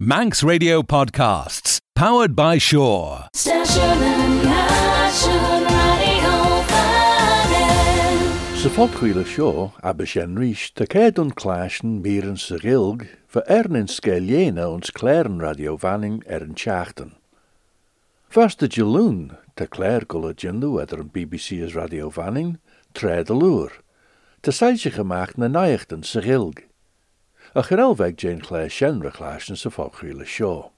Manx Radio Podcasts, powered by Shore. Sa folkhuile seo abis an ríis tá céad an cláisian míran sa ghilg fa ons cléiran radio vanning ar an teachtan. Fasta Jaloon tá cléir go le ginú idir an BBC as radio vanning tréad a lúr. Tá gemacht na naachtan sa. A Jane Clare Shenra cláisian sa folkhuile seo.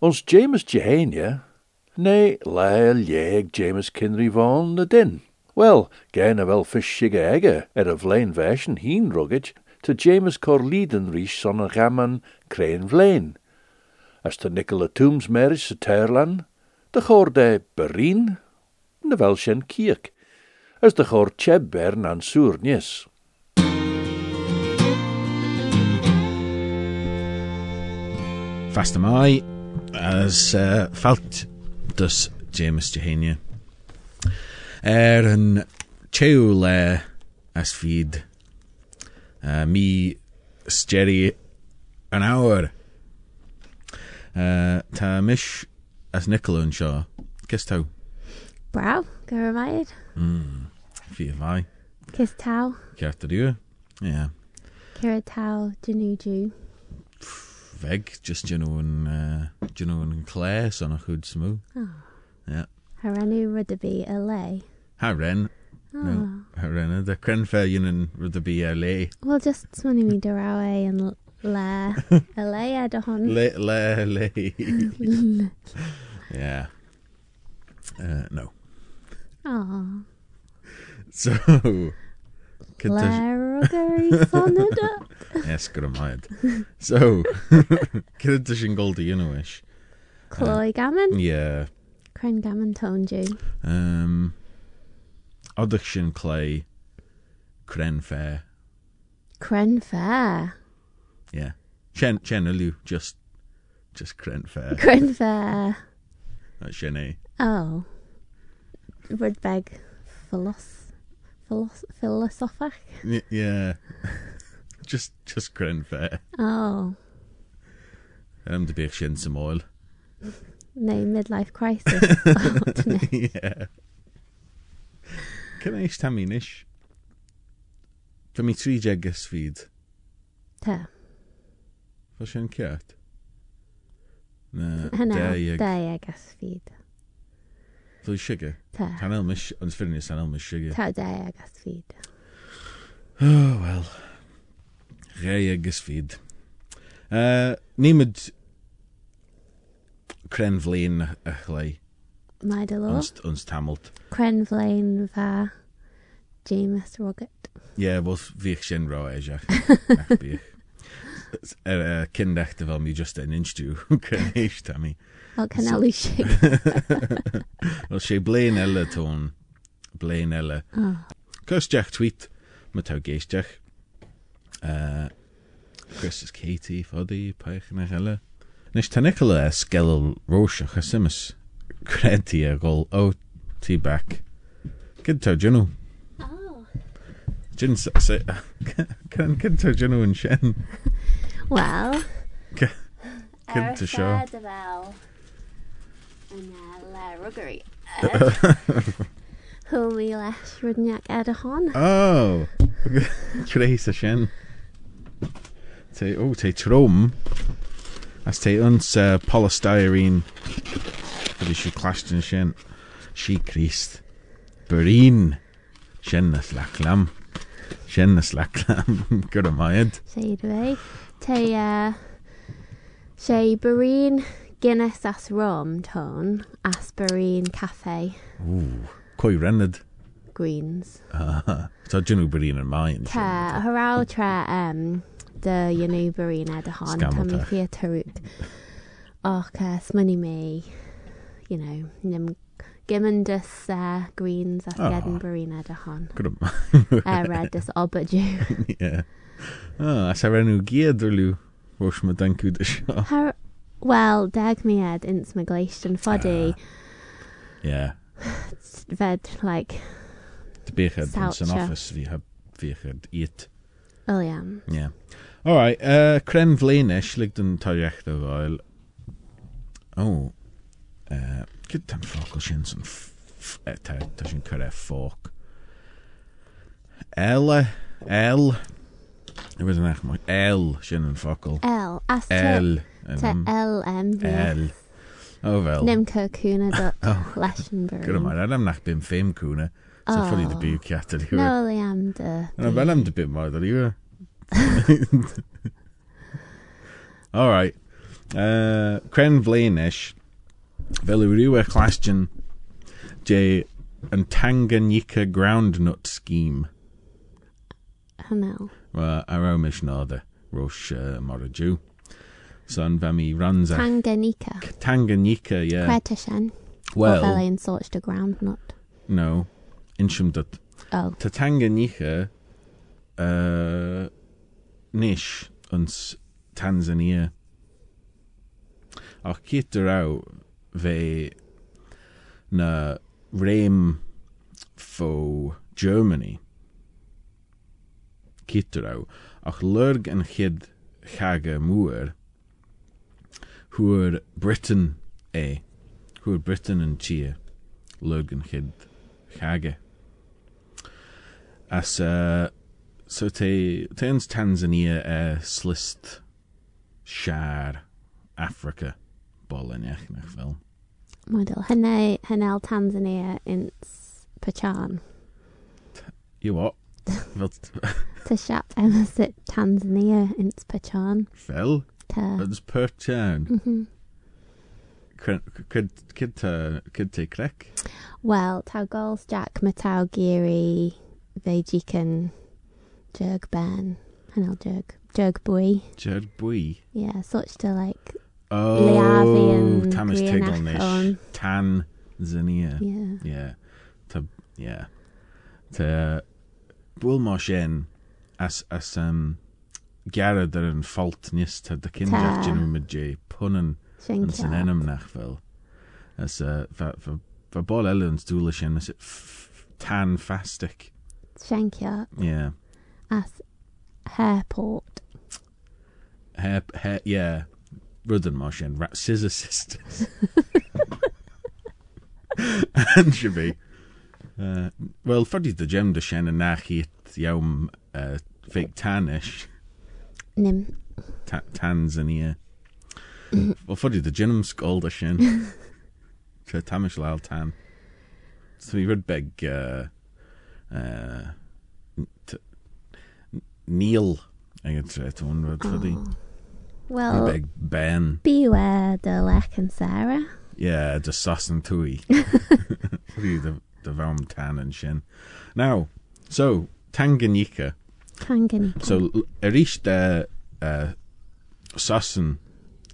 Ons James Jehania, nee, leil jeeg James Kinry Vaughan na din. Wel, gain a wel fish shigga egga er a vlein version heen ruggage to James Corleeden reach son a gaman vlein. As to Nicola Toombs marriage sa Terlan, de chor de Bereen, na shen kiek. As de chor Chebern an. Fast mai as uh, falt dus James Jehania. Er een chew le as feed uh, me Jerry an hour. Uh, ta mish as Nicola and Shaw. Kiss tau. Brow, go remind. Fi vai. Kiss tau, Kjart du. Ja. Kira tau, Januju. Veg, just you know and uh, you know and Claire son a good smooth. Ja. Haranu Rudderby LA. Ha ren. No. Ha ren. The crenfa yun and rudder be LA. Well, just swanny me Darawe and La LA Edahon. Le, le, le. yeah. Uh, no. Aw, So. Kid Blair Ruggery Sonnet. Yes, good am mind. So. Kid to Shingoldi, you know ish. Chloe Gammon. Yeah. Cren Gammon Tonju. Um. Audition Clay. Cren Fair. Cren Fair. Yeah. Chen, Chen Alu, just. Just Cren Fair. Cren Fair. Not Shene. Oh. Rudbeg Philos. Philos. Philosophic. Y- yeah. just, just Cren Fair. Oh. I'm the big shin some oil. No midlife crisis. oh, dunno. yeah. Can I stammy nish? For me three jeggas feed. Ta. For shin kert. Na, Hynna. Hanel mish sugar. Ta there, I guess, feed. Oh, well. Rei jeggas feed. Uh, Niemid Cren vlein a delor. Ons, tamelt. Crenflain va James Roget. Ja, was vich sin ra kindachte wel mi just an instú éis tá mi. Oh, Canelli Shig. Well sé bléin eile tón bléin eile. Oh. Custeach tweet me tá géisteach. Uh, Chris is Katie fodí peichan eile. Nis tá Nicola a skell roiseach a simas crentí a ggóil ó tí back. Kid tá Juno. Oh. Jin sé can kid tá Juno an sin. Well. Kid tá seo. Devel. And uh, Le Ruggery. Who me leis Rudniak Edahon. Oh, Trééis a sin. Té ó té trom. As té ons uh, polystyrene Fyddi siw clastan sin Si Christ. Berín sin na slaclam sin na slaclam Gur a maiad Sé dwe. Te uh, sé Guinness as rum tone. Asperine Cafe Coi renned Greens. Tá dúnú berín an main Tá hará tre um, de dionú Bareen Edahon. Tá mi Scamaltach. fi tarúk. Och, uh, smoney me. You know, nim Gimandus uh, Greens as Oh. Gedden Bareen Edahon. Gur a Uh, red this Obaju. Yeah. Ah, as a renú giadrú Rois me dankú de seo Har Well, dag mi ed ins maglation foddy. Yeah Ved, like, De béchad an san Sáilte. office hí heb féchad iad oh yeah. Yeah. Alright, uh, Cren Vleinish lig den tariecht o foel. O, uh, gyd tan ffocl sy'n sy'n ta ta sy'n cyrra ffoc. L, L, y bydd yn eich mwy, L sy'n yn ffocl. L. As te, L, te yn LM. L. O fel. Nim Kirkuna dot Oh. Leichenbury. Gyda mae, rhaid am nach bym ffeim cwna. So Oh. ffynu dy byw ciat ydi No, hwyr. Liam de. Yna fel am dy bym moedd ydi hwyr. Alright. Uh, Cren Vleinish, fel yw rhyw eich clastion, je yn Tanganyika Groundnut Scheme. Hanel. Well, ar own mission order, Rosh uh, Moraju. Son fe mi runs a Tanganyika. Tanganyika, yeah. Well, Fel ein sorts de groundnut. no. Insham dat Oh. Ta Tanganyika uh, nish ons Tanzania. Ach kiet au ve na reim fo Germany. Kiet. Ach lurg en chid chage moer huer Britain e. Huer Britain en chia. Lurg en chid chage. As uh, so te tens Tanzania uh, slist Shar Africa bol yn eich nach fel. Model. Hynny, hynel Tanzania ins Pachan. You what? Fel, Te siap Tanzania ins Pachan. fel? Te. Ydys per town. Mhm. Cyd cyd te cyd te crec? Wel, taw gols Jack Geary fe jican Jurg Ben. Hynel Jurg. Jurg Bwy. Jerd bwy. Yeah, such to like Oh, Tamas Tiglnish. Tanzania. Yeah. Yeah. Ta, yeah. Ta, bwyl as, as um, garad ar dy cynjaf Ta. dyn nhw'n myd je pwn yn yn sy'n Shinkia. enam nach uh, elwns dŵl sien as it f- tan fastic. Shinkia Yeah. as Hairport. He, he, yeah. Ra- Scissor Sisters. and should be. Uh, Wel, ffodi dy gem i iawn uh, fake tanish. Nim. Ta Tanzania. Wel, ffodi dy gem sgol dy sien. Tre tamish lal tan. So fi ryd beg uh, uh, t- Neil ag y tre tŵn ryd ffodi. Oh. Fi Well, beg Ben. beware the Lech and Sarah. Yeah, dy sos yn twy. Ffodi dy, dy fawn tan yn sien. Now, so, Tanganyika. Tanganyika. So, l- er eich de uh, sosen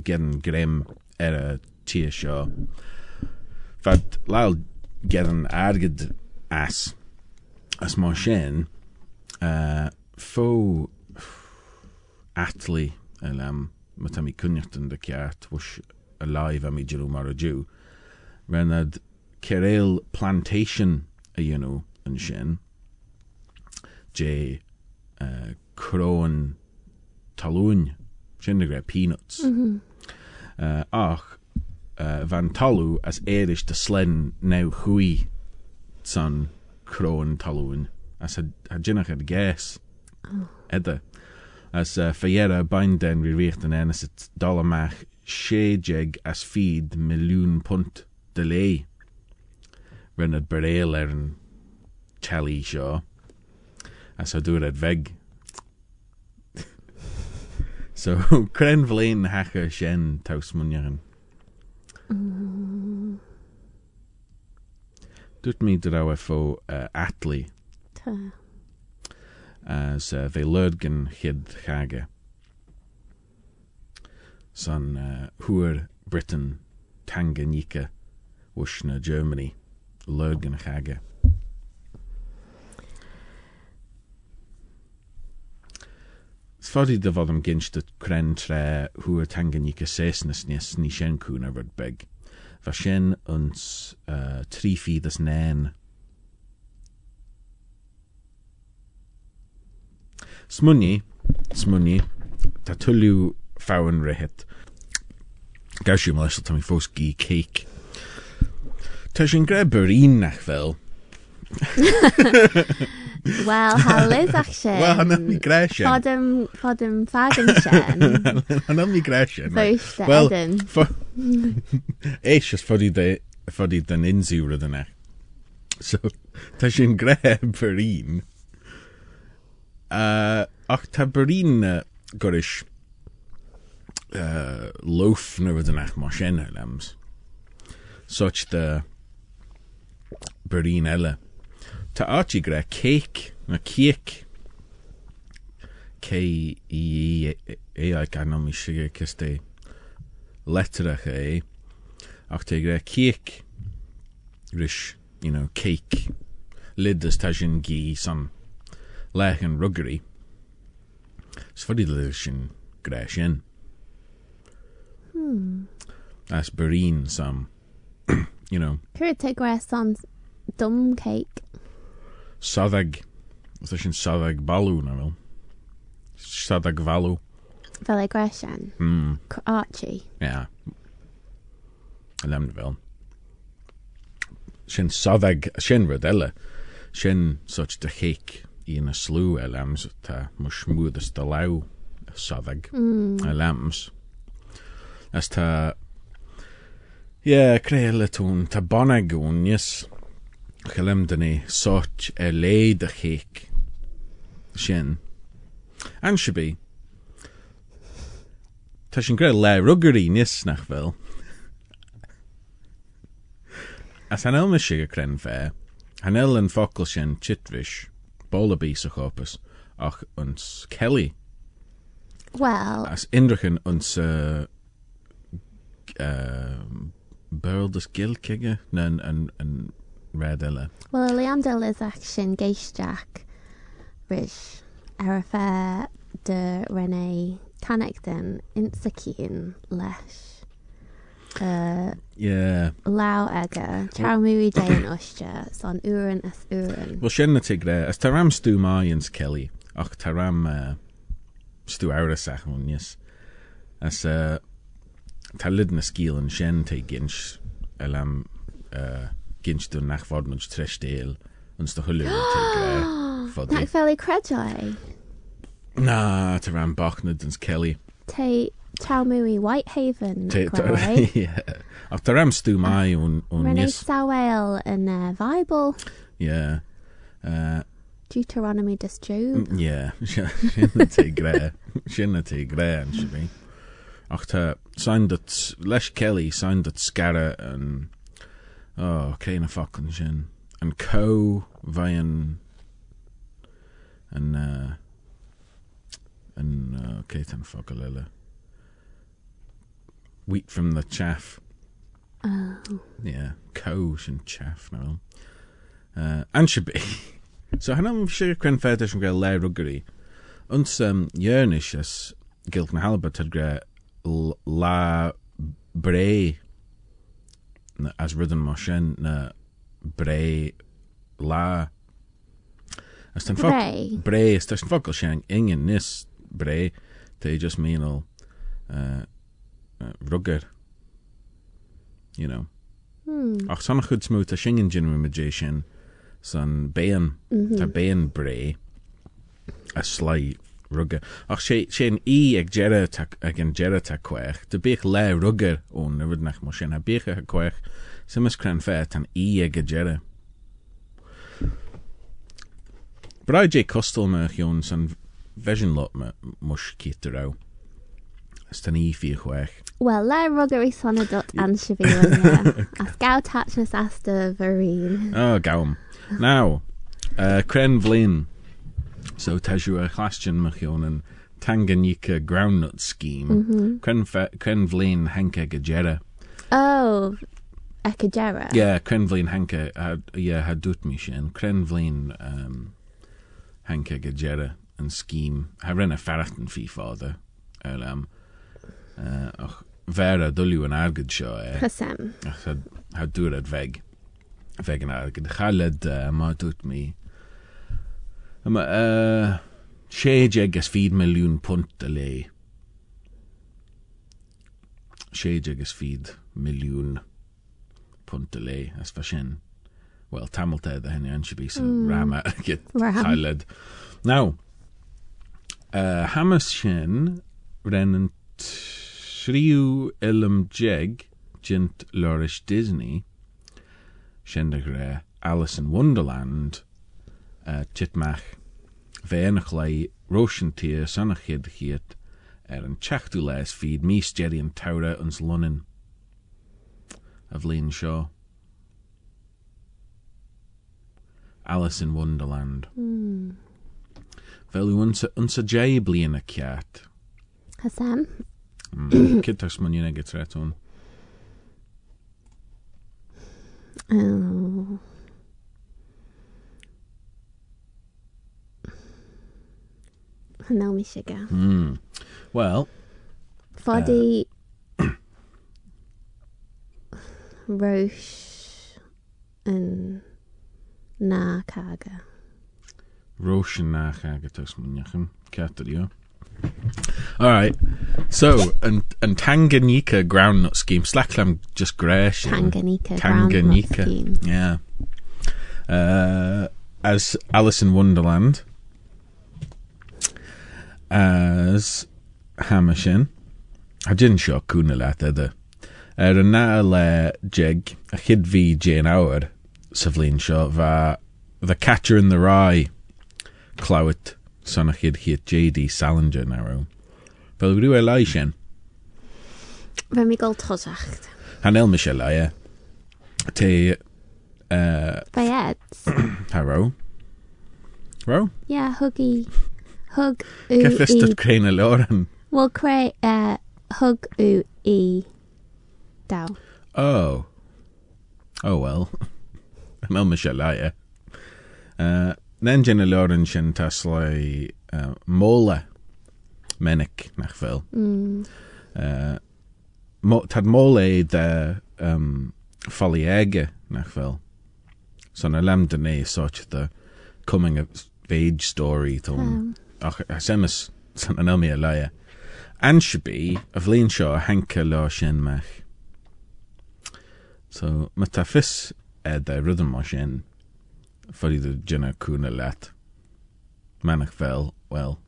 gen grem er y tia sio. Fad lal gen argyd as as mo sien uh, fo atli el am mat am i cynniacht yn dy ciart wys y live am i gyrw mar o jiw renad Kerel Plantation y yno yn sien je uh, Croen Talún sin de greibh peanuts. Uh, ach uh, van talú as éiris de slen now chuí san Croen Talún as a, a jinnach a gés edde. As uh, fayera bain den ri richt an enas it dollarmach séjeg as feed miljoen punt de lei. Rinnad beréil er an telly seo. As a dúr ad veg. So, vlein hacha shen taus munjaran. Dut mi drawe fo uh, atli Ta. as uh, ve lurgen chid chage. Son uh, huer Britain Tanganyika wushna Germany lurgen chage. Sfodi dy fod am gynst y cren tre huer Tanganyika sesnes nes ni sien cwn ar ryd beg. Fa sien ons uh, tri ffydd as nen. Smynni, smynni, Tá tuliú fáin rihit. Gair siú leis tá fós cí céic. Tá sin gré burín nach fel. Well, how is ach sin? Well hanna mi gré sin. Fodym, fodym fagan sin. Hanna mi gré sin. Fyrst dy Wel, edyn. Éis just fodí de fodí den insiúre denna. So tá sin gré burín. Uh, ach tá burín uh, goris uh, loaf eile. Tá áti gré céic na céic cé í é ag gan mi sige cys de letterach é ach te gré céic ris you know cake. Lid tá sin gí san lech an ruggery. Sfodi le sin gré sin as berín sam you know. Cyrra te gres on dum cake. Sadag Tá sin sadag balú na bhfuil sadag valú Fel ei gresion. mm. Archie. Ja. Lem wel. Sin sadag sin rud eile sin such de chéic í na slú e lems tá mu smúdas de lá sadag Mm. e lems. As tá Ja, créile tún tá bonag únius chelem denna sót e lé de chéic sin. An se bí Tá sin gré le rugarí níos nach bhfuil. As an elme si a cren fé, an el an focail sin chitris, bólabí sa chopas, ach ons Kelly, Well, as indrachan ons uh, uh, gilkige, nan an, eile. well, Leander is ach sin ar a fé de René Canigden insacín leis. Uh, Yeah. Lá aige, Charmúí dé an uiste san uan as uan. Well sin na tigre, as tá ram stú máins Kelly, ach tá ram uh, stú níos. As uh, tá lid na scíal an sin te gins a lam uh, gins dú nach fod mun trestéel an sta hulú tigre fodí. Nag fel i credai. Na, tá ram bachnad ans Kelly. Te Charmúí Whitehaven. Te- tá- Cry. yeah. Ach tá ram stú mai ún ún René níos. Sawael in uh, Bible. Yeah. Uh, Deuteronomy dis Job. Yeah, sin na té gré sin na té gré an si bhí. Ach tá sein dat leis Kelly sein dat scarre an ó cé na fachan sin an có bhai an an uh, uh, cé an fa leile. Wheat from the chaff. Oh. Yeah, có sin chaff na uh, an si bé. So hanam si cren fé an go le rugarí. Uns um, dhéirnis as gilt na halba tad gre lá bré as rudan mar sin na bré lá as tan Bré? bré is tan focail sin ingen nis bré té just méal uh, uh, rugar you know Hmm. ach sanna chud smút a singin gin me dé sin san béan Tá béan bré a slai rugge ach sé sé í ag ag an a de bích le rugger ón na rudnach mar sin a bécha a simas cran fé an í ag a Braid é costal me jón san vesin lot me mus kitará Is tan í fi chuich Well, le ruggery sonna dot an sivília. As gau tachnas asta varine. Oh, gawm. Now, uh, Cren Flynn. So, teisiú a chlastion machion an Tanganyika groundnut scheme. Cren Flynn henke gajera. Oh, Ekajera. Yeah, Cren Flynn henke, had, yeah, had dut mi sin. Cren Flynn um, henke gajera an scheme. Ha rinne ferrachten fi father. Er, um, uh, och, vera dullu an argad seo, eh. Chysem. Ach, dŵr ad argyd. Chaled uh, ma dŵt mi. Yma, uh, sé jegas fyd miliwn punt y le séide agus feed milliún punt le as fa sin well tamilta a henne ansibí san rama get chailed now uh, hamas sin rennen tríú ilm jeg jint Loris Disney sin ré Alice in Wonderland titmach bhéannach lei roisintí sanna chéad chiad ar an teachú leis feed mís Jerry an tara ans Lonin a bhlíonn seo. Alice in Wonderland. Mm. Fel yw unsa, unsa jay blian a ceat. Hasam. Mm. Smynnu nag etret hwn. Oh. No mi sé ga. Mm. Wel, Foddy Roche yn na caga. Roshan nach agatach smynnyachim. Ceatar yw. Alright, so, yn, yn Tanganyika groundnut scheme, Slacklam just gresh. Tanganyika. Tanganyika. groundnut scheme. Yeah. Uh, as Alice in Wonderland. As Hamashin. A dyn sio cwna lat ydy. Er yna le jeg, a chyd fi Jane Awr, syflin sio, fa The Catcher in the Rye, clywed son a chyd chyd J.D. Salinger narrow. Fel rhyw e lai sien. Fe mi gol tosacht. Hanel e. Te, uh, Fe eds. Harrow. Row? Yeah, huggy. Hug u Ge fystod i. crein y loren. Wel creu uh, hug u i. Daw. Oh. Oh well. Mel Michel lai e. Uh, Nen gen y loren sy'n taslai uh, mola menig nach fel. Mm. Uh, mo, tad mole de um, folly ege nach fel. So na lem de ne such the coming of age story to Um, semas san an elmi a laia. Anshabi of lean shaw hanka la shen mech. So ma fis ed de rhythm ma shen foddy the jina kuna let. Manach fel, well,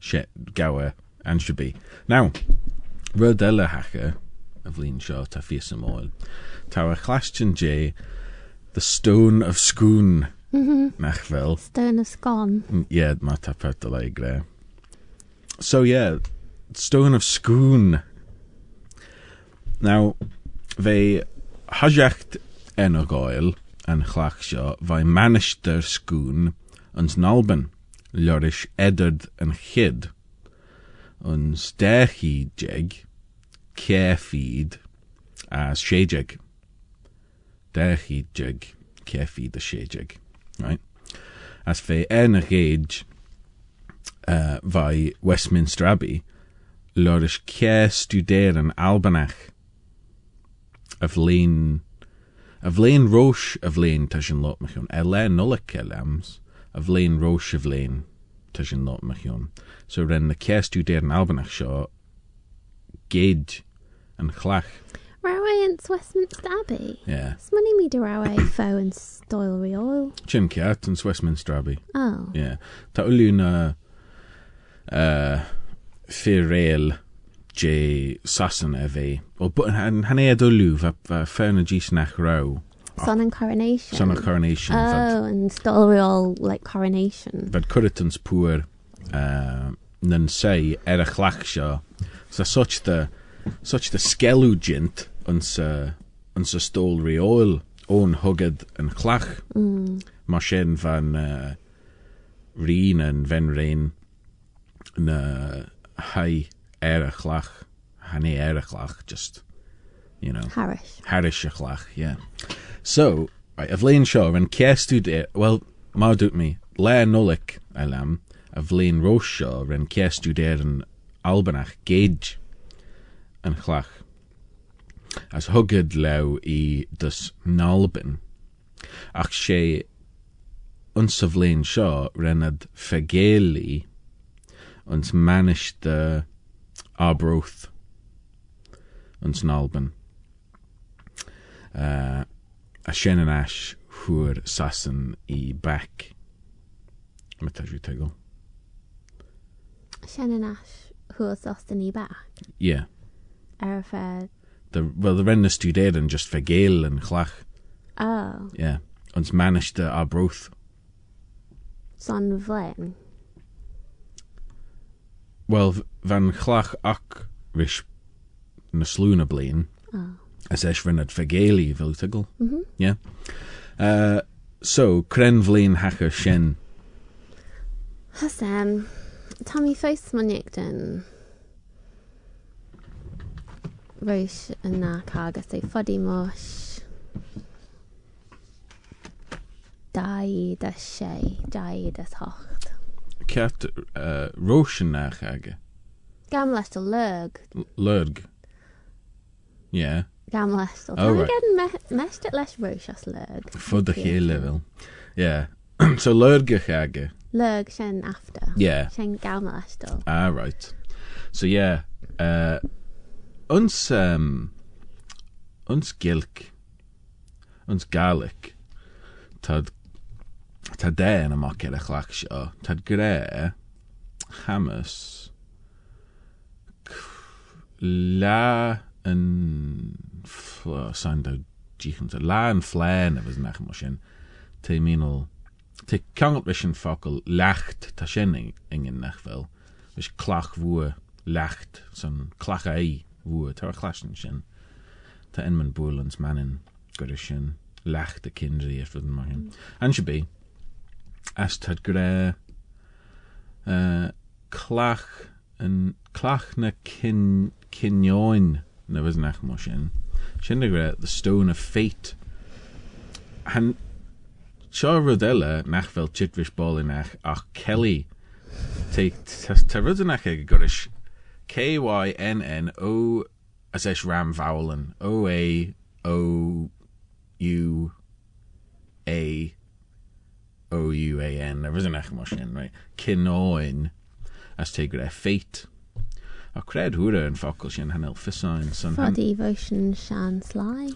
gawa, anshabi. Now, Rodella hacha of lean shaw ta fis am oil. Tower chlashton J, the stone of nach fel. Stone of Scone. Mm, Yeah, ma tapad the leg there. So yeah, Stone of Schoon. Now, they hajacht en og oil en chlach seo vai manister schoon ons nalben lorish edard en chid ons dechi jeg kefid as shejeg dechi jeg kefid a shejeg right. As fe en age uh, Westminster Abbey lorish ke studeer an Albanach of lean of lean roche of lean tashin lot machon ele nulik elams of lean roche of lean tashin lot machon so ren ke studeer an Albanach shaw gauge and chlach Railway in Westminster Abbey. yeah Smoney me de railway fo and stoilery oil. chin cat and Westminster Abbey Oh. Yeah. Ta uluna uh, réel je sasan e fe. O, bu- han han e adolw fa, fa fern y gys nach raw. Son and coronation. Son o coronation. Oh, and stoilery oil like coronation. fad curritans pŵr uh, nyn sei er sio. So such the such the sgelw uh, ons y stol reol o'n hugad yn chlach. Mm. Mar sin van uh, en ven rein na hai erachlach hanny erachlach just you know Harish. harishachlach yeah so right shaw and kestu de well doet me le nulik alam of lein roshaw and kestu der en albanach gauge en chlach as hugad lew i dus nalbin ach sé of lein shaw renad fegeli ons manish de arbroth ons nalban. Uh, a sin an as chuair sasan i back. Ma tá siú tegel. Shannon Ash, chuas os den ní ba. Yeah. Ar fe, The, well, the renne studéden just for géel and chlach. oh, Yeah. Ons maniste a broth. son vlen. Wel, v- van chlach ac ris na slúna blin. Oh. As eis rinnad fagéli vil tigel. Mhm. Yeah. Uh, so, kren vlin hacha sin. Has um, Tommy Fos Monigden. Roish yn na cagas ei ffodi mosh. Dau da sé, dau da hocht. Cat uh, roshin nach hage. Gam leis o lurg. Lurg. Yeah. Gam leis o. Oh, Tam right. gen me, mest it leis roish os lurg. Fud a chéle vil. Yeah. so lurge hage. Lurg shen after. Yeah. Shen gam leis do. Ah, right. So yeah, uh, ons um, ons gilk, ons Gaelic, tad tad de yn y moced chlach sio, tad gre, hamus, la yn sa'n da so la yn flen y fys nach mo sin, te minol, te kangelt vis yn fokkel lacht ta sin ingen nach fel, vis lacht, son klach ei woe, ta klaschen sin, ta en men boelens mannen, gudde sin, lacht de kindri if het maken. En je be, as tad gre, uh, klach, en klach na kin, kinjoin, na was nach mo sin, sin de gre, the stone of fate, han, Seo rudile nach fel chitvish bólinach ach Kelly te te rudanach ag goris K-Y-N-N-O as eis ram vowelen O-A-O-U A O-U-A-N na rudanach mar sin right? Kinoin. As te gre fate. A cred húra an focail sin hanel Fodi votion shan sly.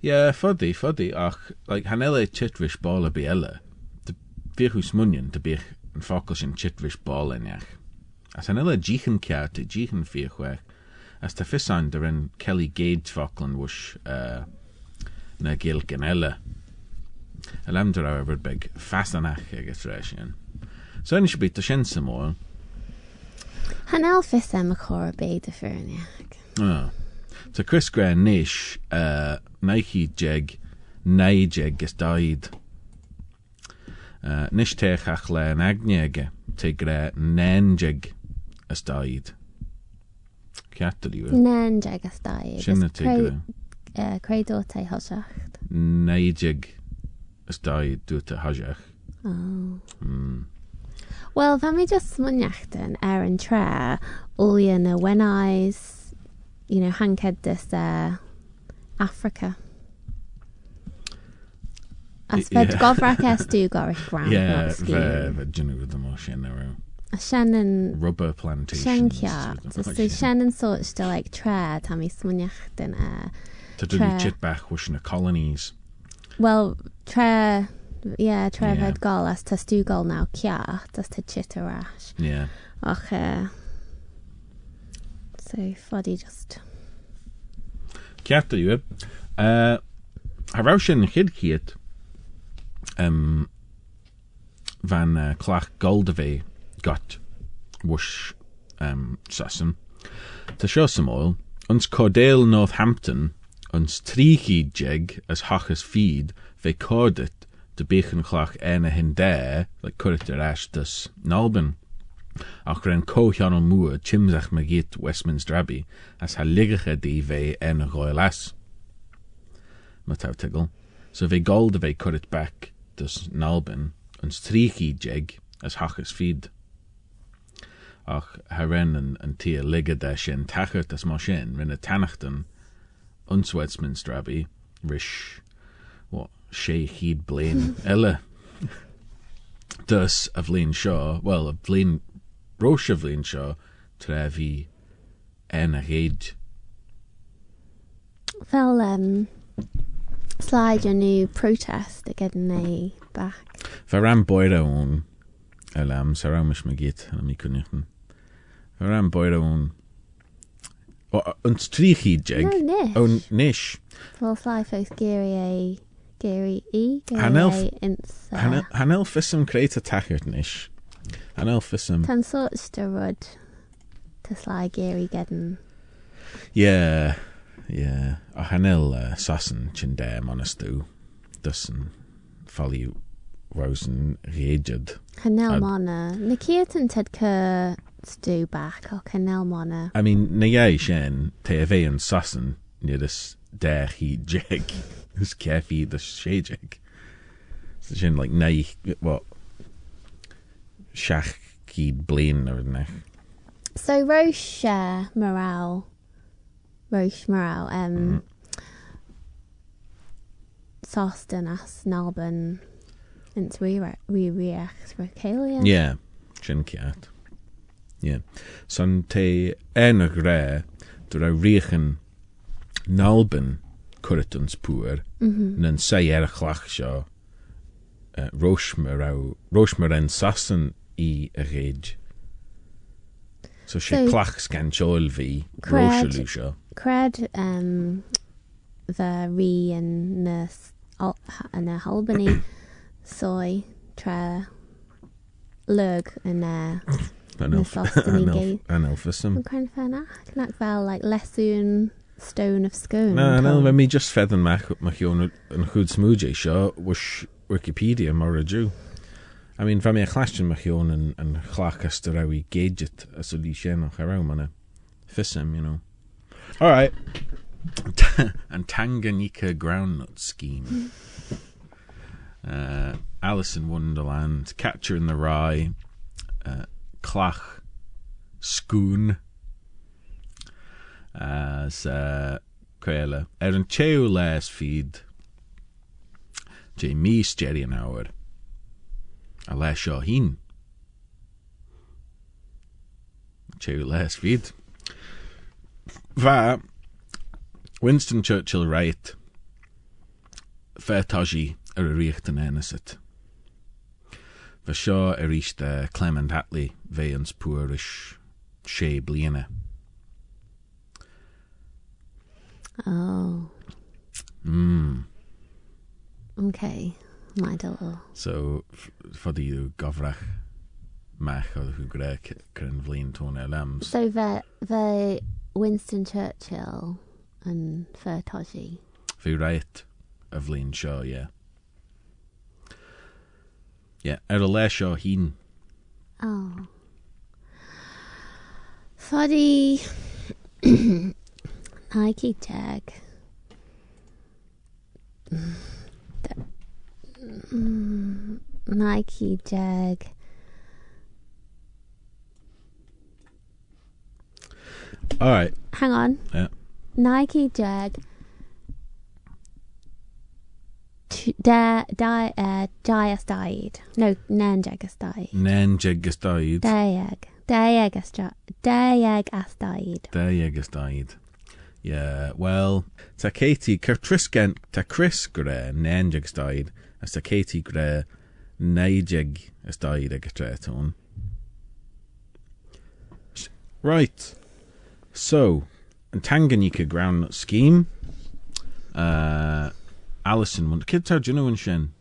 Ja, foddy, foddy, ach, like, hanelle chitvish ball a biella. De virus munien, de bich een fokkel sin chitvish ball en As hanelle jichen kia te jichen virchwech, as fissan der en Kelly Gage foklen wush, uh, na our beg fastanach ag etreshin. So en should be shin some more. Han elfis em a chor de furniak. Oh. So Chris uh, jeg, nei jeg gus daid. Uh, nish techach le an agnege, te jeg as daid. Ciatal yw. Nen jagas dau. Sinna te gre. Credo te hosacht. Nei jeg as daid dwi te hajach. Oh. Mm. Wel, fan mi just smwniachten er yn tre, ulian y wenais, you know, hanked this uh, Africa. As Y- fed yeah. gofrac es du gorich ground Yeah, not fe, ski. fe dyn nhw ddim o sien ar A Shannon rubber plantations. Shenkia. So, so Shannon sort still like tre, tam i smwniachten er. Ta dyn ni tre. chit bach wish na colonies. Well, tre, yeah, tre Yeah. fed gol as tas du gol now kia, tas te chitter rash. Yeah. Och, uh, so foddy just... Ciatal yw. Uh, Harraw sin chyd ciat um, van uh, clach Got wush um, sassen. Ta seo sam oil, ons Cordale Northampton, ons trichi jeg as hachas feed, fe cordit de bechen clach ene hin de, like currit er ash dus Nalben. Ach ren cochian o moer chimzach me Westminster Abbey as ha liggige di ve en royal as. Ma. So ve gold ve currit back dus Nalben, ons trichi jeg as hachas feed. ach harennen an tí ligad sin tachart as mar sin rinne tanachtan unswesminster Abbey ris wat sé híd bliin eile. Dus a bhlín seo well a blin brose bhlín seo tre hí en a héad. Well um, sláid anú protest a get mé back. Fer an boid aún a lam sa ra mis me ón an stríchi jeg No, nish. ó nish Fel slide fos Gary A. Gary E. Gary Han elf- A. Insa. Han el fissam creit a tachert nish. Han el fissam Tan sort styrwyd to slide Gary gedyn. Yeah, yeah. A han el uh, chin der monastú dussen falli rosen réjad. Canel Ad- Mona. Nikiat yn tyd cy stu back Canel Mona. I mean, na jij shen te ve an sassen nidus der hi jeg. Hus kefi the shejeg. So shin like nei what Shach ki blain or nech. So Roche Morale. Roche Morale. Um, Soston as Nalban. Ins we we react Rocalia. Yeah, kiat. Yeah. Son te enig ré dur a richen nalben curritons poer nan sei er chlach seo uh, au roosmer en sassen i a réid. So sé So- clach vi Cred- rooselu seo. Cred um, the re and the and the Albany soy tra lug and uh An Na elf sostan i an elf gyd. an elfism. kind of fan ac fel like lesson stone of scone Na an call. elf mi just fedden mach mach yon an chud smooje seo was Wikipedia mar a Jew. I mean, fa mi a chlastion mach yon an, an chlach as dy rawi gadget as o li sien o'ch araw man Fissem, you know. Alright. and Tanganyika groundnut scheme. uh, Alice in Wonderland, Catcher in the Rye, uh, Clach, Schoon, as uh, Creile. Er an teo feed, J mis Jerry a les seo les feed. Va, Winston Churchill right, Fairtaji ar a riocht an enasit. Fa seo uh, Clement Attlee fe ans sé bliana. oh Mm. okay my little So, f- fod i yw gofrach oedd hw gre cryn flin tôn e lams. so the Winston Churchill and Fertoji Fi reit y flin sio, ie. Ie, er y le sio hun. oh Foddy Nike tag. Mm, Nike jag Alright, hang on. Yeah. Nike jag T- da da uh Dias died no Nan Jagas died nen jeg gysdaid. Diag Diag as Diag as died Da jeg gysdaid. Ie, wel, ta Katie, cyr trisgen, ta Chris gre nen jeg gysdaid, as ta Katie gre neidjeg ysdaid ag y tre tôn. Right. So, yn Tanganyika groundnut scheme, uh, Alison, want kid you know yn shen?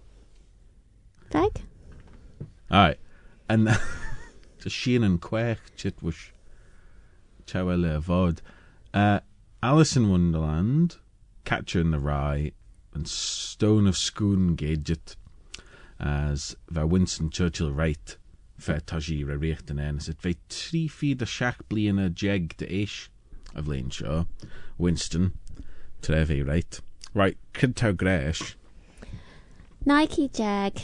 Beg Alright. And to Sheen and Quech, chit was Chawele Avod. Uh, Alice in Wonderland, Catcher in the Rye, and Stone of Schoon Gadget as va Winston Churchill right fe taji ra richt yn en as it fe tri fi de blian a jeg de ish of Lane Shaw Winston trefi right right cyd taw gresh Nike jag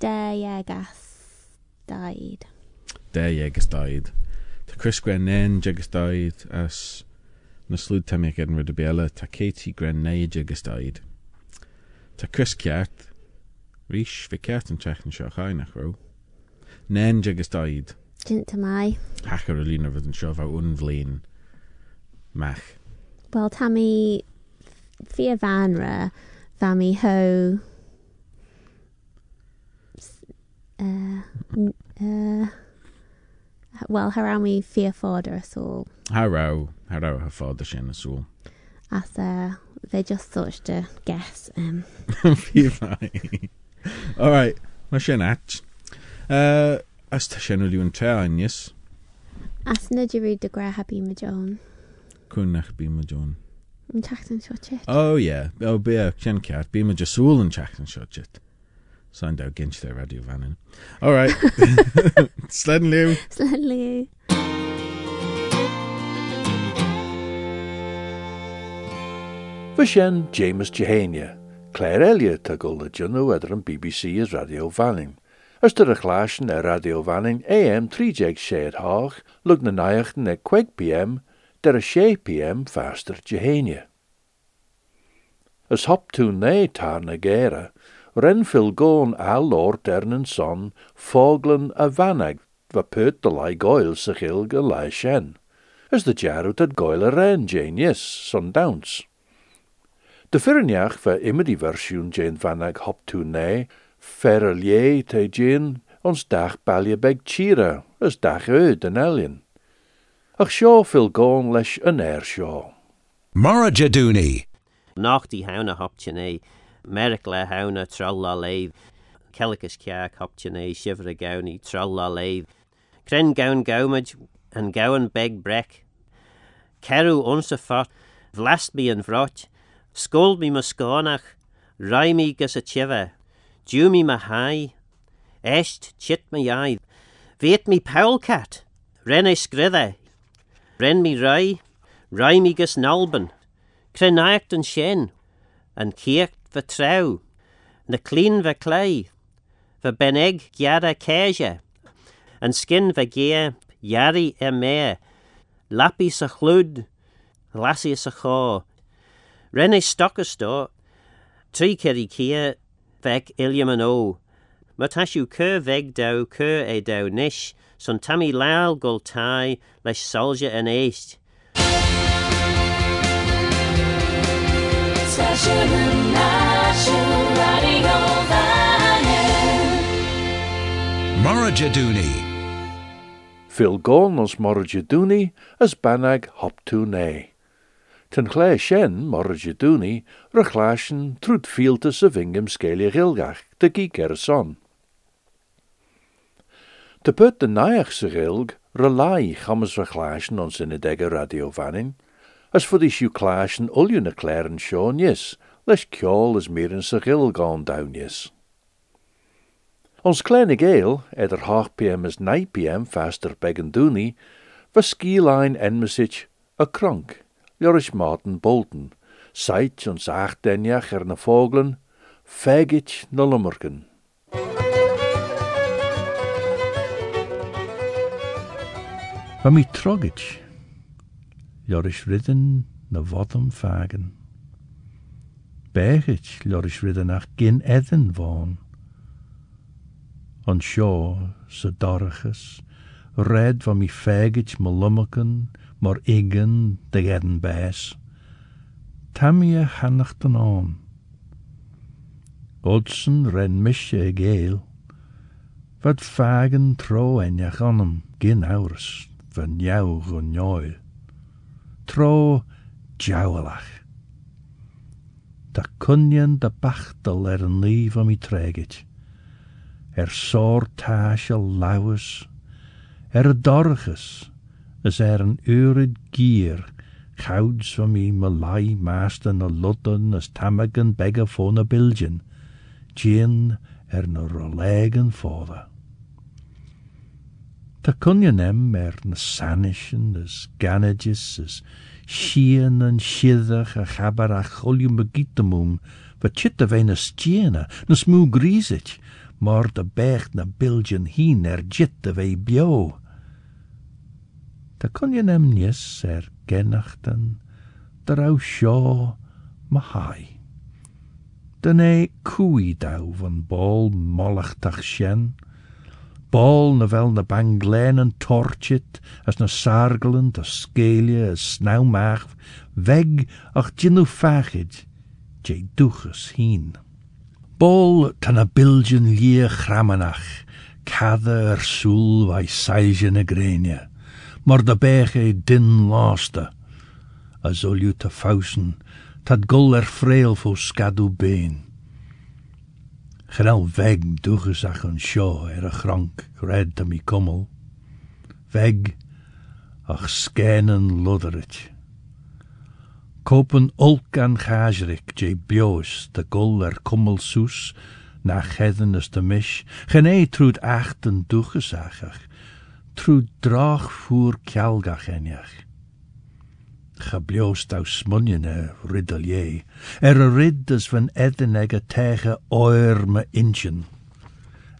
Diag as died. De jeg ystod ta Chris Gren nen jeg ystod as na slwyd tam ag edyn rydw bela ta Katie Gren neu jeg ystod ta Chris Ciart Rhys fe Ciart yn trech yn sio chai nach ro nen jeg ystod Jint to my hachar a lína fydd yn sio fa unflin mach. Wel, tammy fi a vanra, fami ho. s- Uh, n- uh, well, harami fi a fodder as all. Harrow, harrow her father sin a súl. As uh, they just such to guess. Um, Fi fai. All right, ma sin at. Uh, as ta sin uliwn tre anius, as na di read the gra happy ma John. cwnach bí ma John. Yn. Oh yeah, oh be a sin ceart, bí ma just súl an chat an shot Sa'n daw gynt their radio fannin. All right. Sled and sin James Jehania, Claire Elliott a gol na djunno edr an BBC as Radio Vanning. As er a glaasjen er Radio Vanning AM 3 shed haag, lug na najachten e kweg PM, der a PM faster Jehania. As hop toen nee tar na gera, ren fil goon al lord dernen son, foglen a vanag, va put de lai goil sich ilge lai shen. As de jarut at goil a ren Jane, yes, son downs. De fyrniach fa immer die vanag hop toen nee, ferrelier te Jane, ons dag balje beg chira, as dag uit den elien. ach seo fil gáin leis an air seo. Mar a jeúní. Nachtí hena haptinné, Merric le hena tralla léh, Kelicus ceach haptinné sifar a gaí tralla léh. Crenn gaan gaid an gaan beg brec. Ceú onsa fat, bhlast bí an bhrát, Scóil mí me scánach, raimí gus a tiveh, Dúmi me haid, Eist chit me jaid, Viet mi pecat, Renne skridde, skrithe, Ren me rai, Rai me gus nalban, Crenacht an shen, an keert va trau, na clean va clay, va beneg giada keja, an skin va gea yari e mea, lappy sa chlud, lassie sa chaw. Renne stockers do, tri keri kia, vec ilium an o. Matashu cur veg dau cur e dau nish, son tammy lal gul tai, lesh soldier an Vanning. Morajadooni. Fil goon ons morrajaduni as banag hop to nee. Ten chlé shen morrajaduni rechlaasjen trut fieltes of ingem skelie gilgach son. Te put de naachse gilg relai gammes rechlaasjen ons in de degge radio vanning, as voor die sjuklaasjen ulju na klaren sjón yes, les kjol is meer gilg aan down yes. Ons kleine geel, eder half pm is 9 pm faster beggen doenie, was skielijn en message a krank, Joris Martin Bolton, seit ons acht denjach er na vogelen, fagit na lummerken. Van mi trogit, Joris ridden na vodum fagen. Begit, Joris ridden ach gin edden vaan. An seo sa dorachas, red van mi fagit me lummaken, mar igen de gedden bæs. Tammy a hannachten aan. Odsen ren misje geel, wat fagen tro en ja gannem, gin hours, van jou gonjoil. Tro jowelach. Da kunjen de bachtel er een lief om i. Er soor tasje lauwes, er dorges, as er een urid gier, gouds van mi malai maasten na lutten as tamagen begge van a bilgen, gin er na rolegen fodder. Ta kunje nem er na sanischen, as ganages, as shien en shiddach a chabar a cholium begitemum, wat chit smoe griesich, maar de becht na bilgen hien er jit of e bio. Ta kunje nem nies er genachten, der au sjo ma hai. Den e koei dau van bol Bal na wel na banglen en torchit, as na sargelen, a scalia, as maag, weg ach ginnu fachid, je duchus heen. Bol tan a bilgen lie chramanach, cadde er sailje na grenia, maar de din laste, a zolju te fausen, tad gul er freel fo skadu been. Genel weg doegezag een show er a grank, red am i kummel. Weg, ach skenen lodderet. Kopen olk an gajerik, je bios, de gul er kummel soes, na gedden is de mish, gene trud achten doegezagach, trud draag voer kjalgach enjach. Gebloost au smunjene riddelier, er a rid as van edden eg a tege oer me inchen.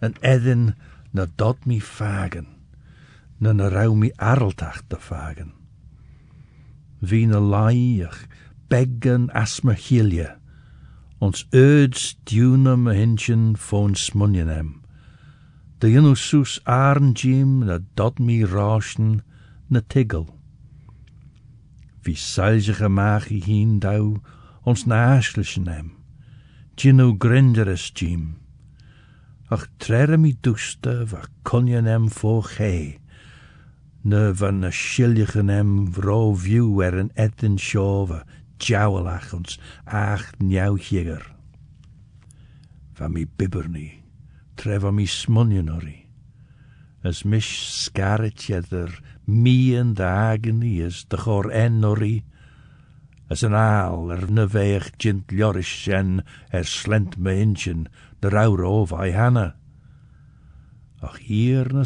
En edden na dat mi fagen, na na rauw mi arltach te fagen. Wie na laaiach, beggen as me hilje, ons uds dune me hinchen foon smunjenem. De jenu soes aren jim na dat mi rauschen na tigel. Wie salzige magi hien dau ons naaslichen hem. Ginu grinderes jim. Ach trere mi duste wa konjen hem voor gij. Ne van na schiljigen hem vro view er een etten sjove, jowelach ons ach njau hieger. Van mi bibberni, tre van mi smunjenori. As mish scarret jeder mien de agony de chor enori. As een aal er ne veich jint ljorish en er slent me inchen de rauw of ai hanna. Ach hier na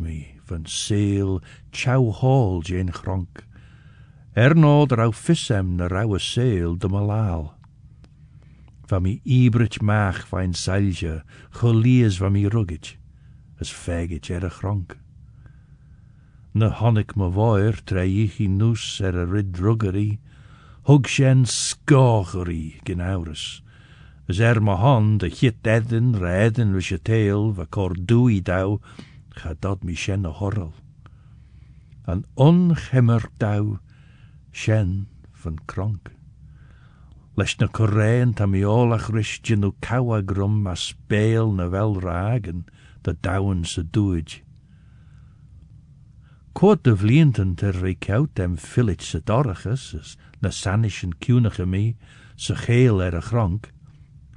mi van seel chow hall jane gronk. Er no de rauw fissem na rauwe seel de malaal. Van mi ibrit maag van salje, golies van mi as faggot er a gronk. Na honnig me voir treich i noes er a rid druggery, hug shen scochery genaurus. As er ma hon de chit edden, ra edden wish a tail, va cor dui dau, dat mi shen a horrel. An onchemmer dau, shen van kronk. Leis na correin ta mi olach ginu cawagrum a speel na wel ragen, douwen se doeg. Quod de vlienten ter rekout dem fillet se as na sanischen cunige mi, se geel er a gronk,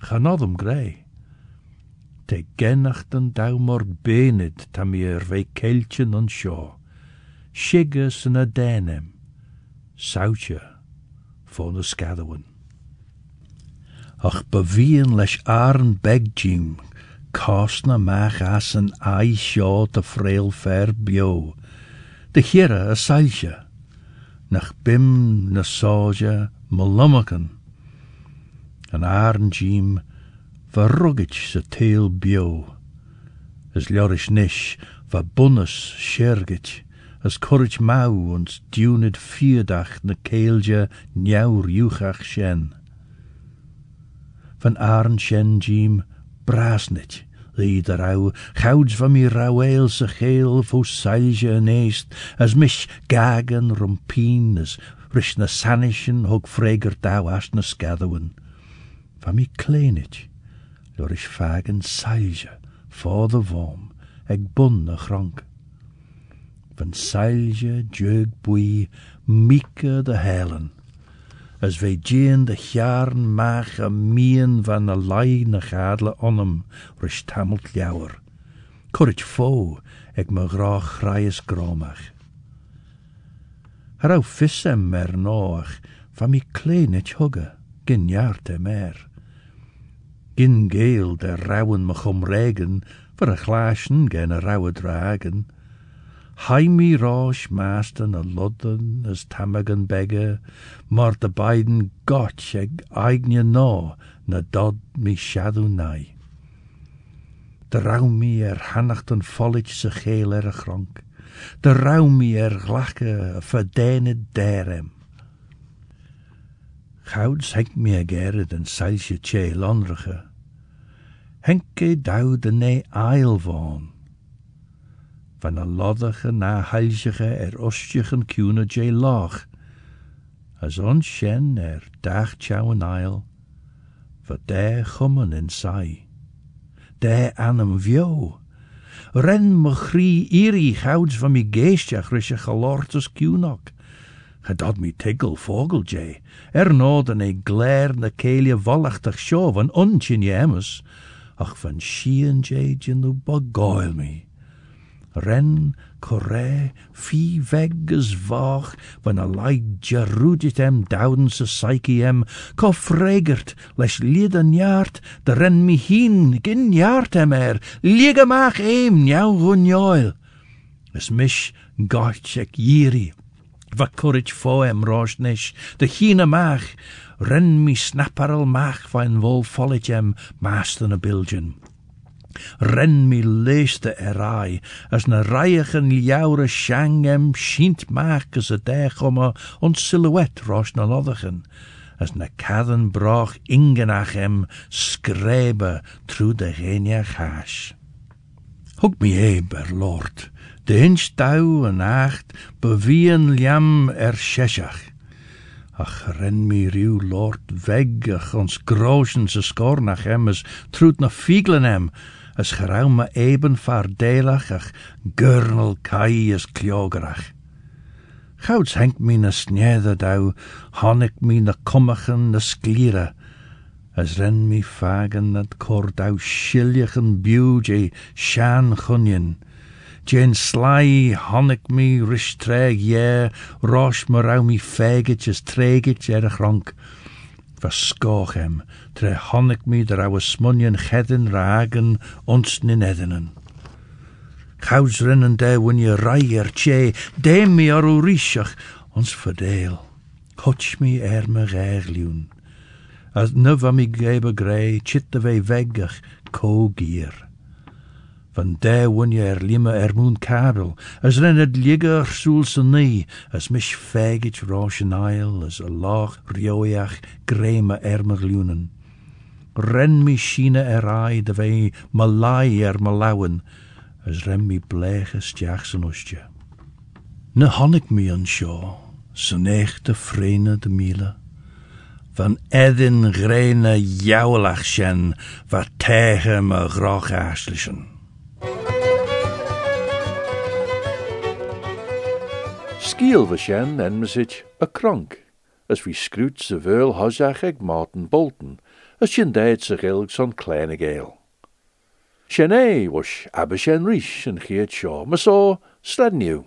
ganodum grey. Te genachten dau mor bened ta mi er ve keltjen on shaw, shiggus en a denem, sautje, voor de skadwen. Ach bevien leis aren begjim, kostna mach as ai seo de frail fer bio. De hire a sailje, nach bim na soja malummaken. An aren jim, se teel bio. As ljorish nish, va bunnes schergit, as courage mau ons dunid vierdach na keelje njauw juchach. Van jim, brasnit, De rauw, gouds van mi rauweel se geel, fo sailje en eest, as mich gagen rumpien, as rish na sanishen, hog freger dau as na skadwen. Van mi kleinit, lor is fagen sailje, for de vorm, eg bun na gronk. Van sailje, jeug bui, mieke de helen, as wij jean de jaren a mien van lai na gadle onnem, rish tamelt jouwer. Courage fo, eg me graag grijs gromach. Harau fissem mer noach, van mi kleinit hugge, gin jarte mer. Gin geel de rauwen me chum regen, voor a glaasjen gen a rauwe dragen. Haimi rosh masten a ludden as tamagan begge, maar de beiden gotch eg eigne no na dod mi shadow nai. De rauw mi er hannachten follich se geel er gronk, de rauw mi er verdene derem. Gouds henk mi a gere den seilsje tje lonrige, henke dou de ne eil van. Van a loddige na heilsige er ostigen cúna J lách. Ons shen er dach chow an aisle, va dé chumman in sai. Dé anam. Ren me iri chouds van mi geestiach rische gelortus cúnach. Gedad mi tigel vogel J. Er noden e glair na keelje wallachtach sjo van ontjen jemus. Ach van shien J jinu bagoil mi. Ren, corre, fi vegas vach, van a leid jarudit em douden se psyche em, co fregert, les lied an jaart, de ren mi hin, gin jaart em er, liege mach eem, njau runjoil. Es mish gart ek jiri, va courage fo em rosnish, de hina mach, ren mi snapparel mach van vol follet em, masten a bilgen. Ren mi leeste erai, as na reichen jaure shangem maak as a dechomme ons silhouet ros na as na cadden brach ingenachem skrebe tru de genia hash. Hoek mi heb er lord, de hinch dau en acht, bewien liam er sheshach. Ach, ren mi riw lord veggach ons groschen se skornach hem as na fieglen hem, as gerauw me eben vaardelach ach gurnel kai as kljogerach. Gouds henk mi na snede dau, hannik mi na na as ren mi fagen dat kor dau shiljachen buj shan chunjen, Jane sly hannik mi ristreg je, rosh me rau mi fegetjes tregetje er gronk. Verskoch tre hannik mi der ouwe smunjen gedden ragen ons nin eddenen. Gouds rennen de win je reier tje, de mi ar urishach, ons verdeel. Hotch mi er me regliun. As nu van mi gebe grey, chitte we veggach, ko gier. Van de win je er lima er kabel, as ren het ligger soel se nie, as mish fagit rosh an aisle, as a lach rioiach greme er merlunen. Ren mi shine er ai, de malai er malawen, as ren mi blege stjach san ostje. Ne hannik mi an sjo, san echte frene de miele, van edin grene jouwlach sjen, wat tegen me grach aaslichen. Skiel we en me zit a krank, as wie scruut ze veul hozach eg Martin Bolton, as sjen deed ze gilg zo'n kleine geel. Sjen e was abbe sjen rish en geet shaw, maar so sled nieuw.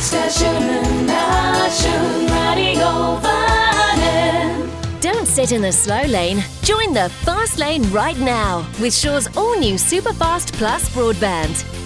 Station Nation Radio Vannin. Don't sit in the slow lane. Join the fast lane right now with Shaw's all new Superfast Plus broadband.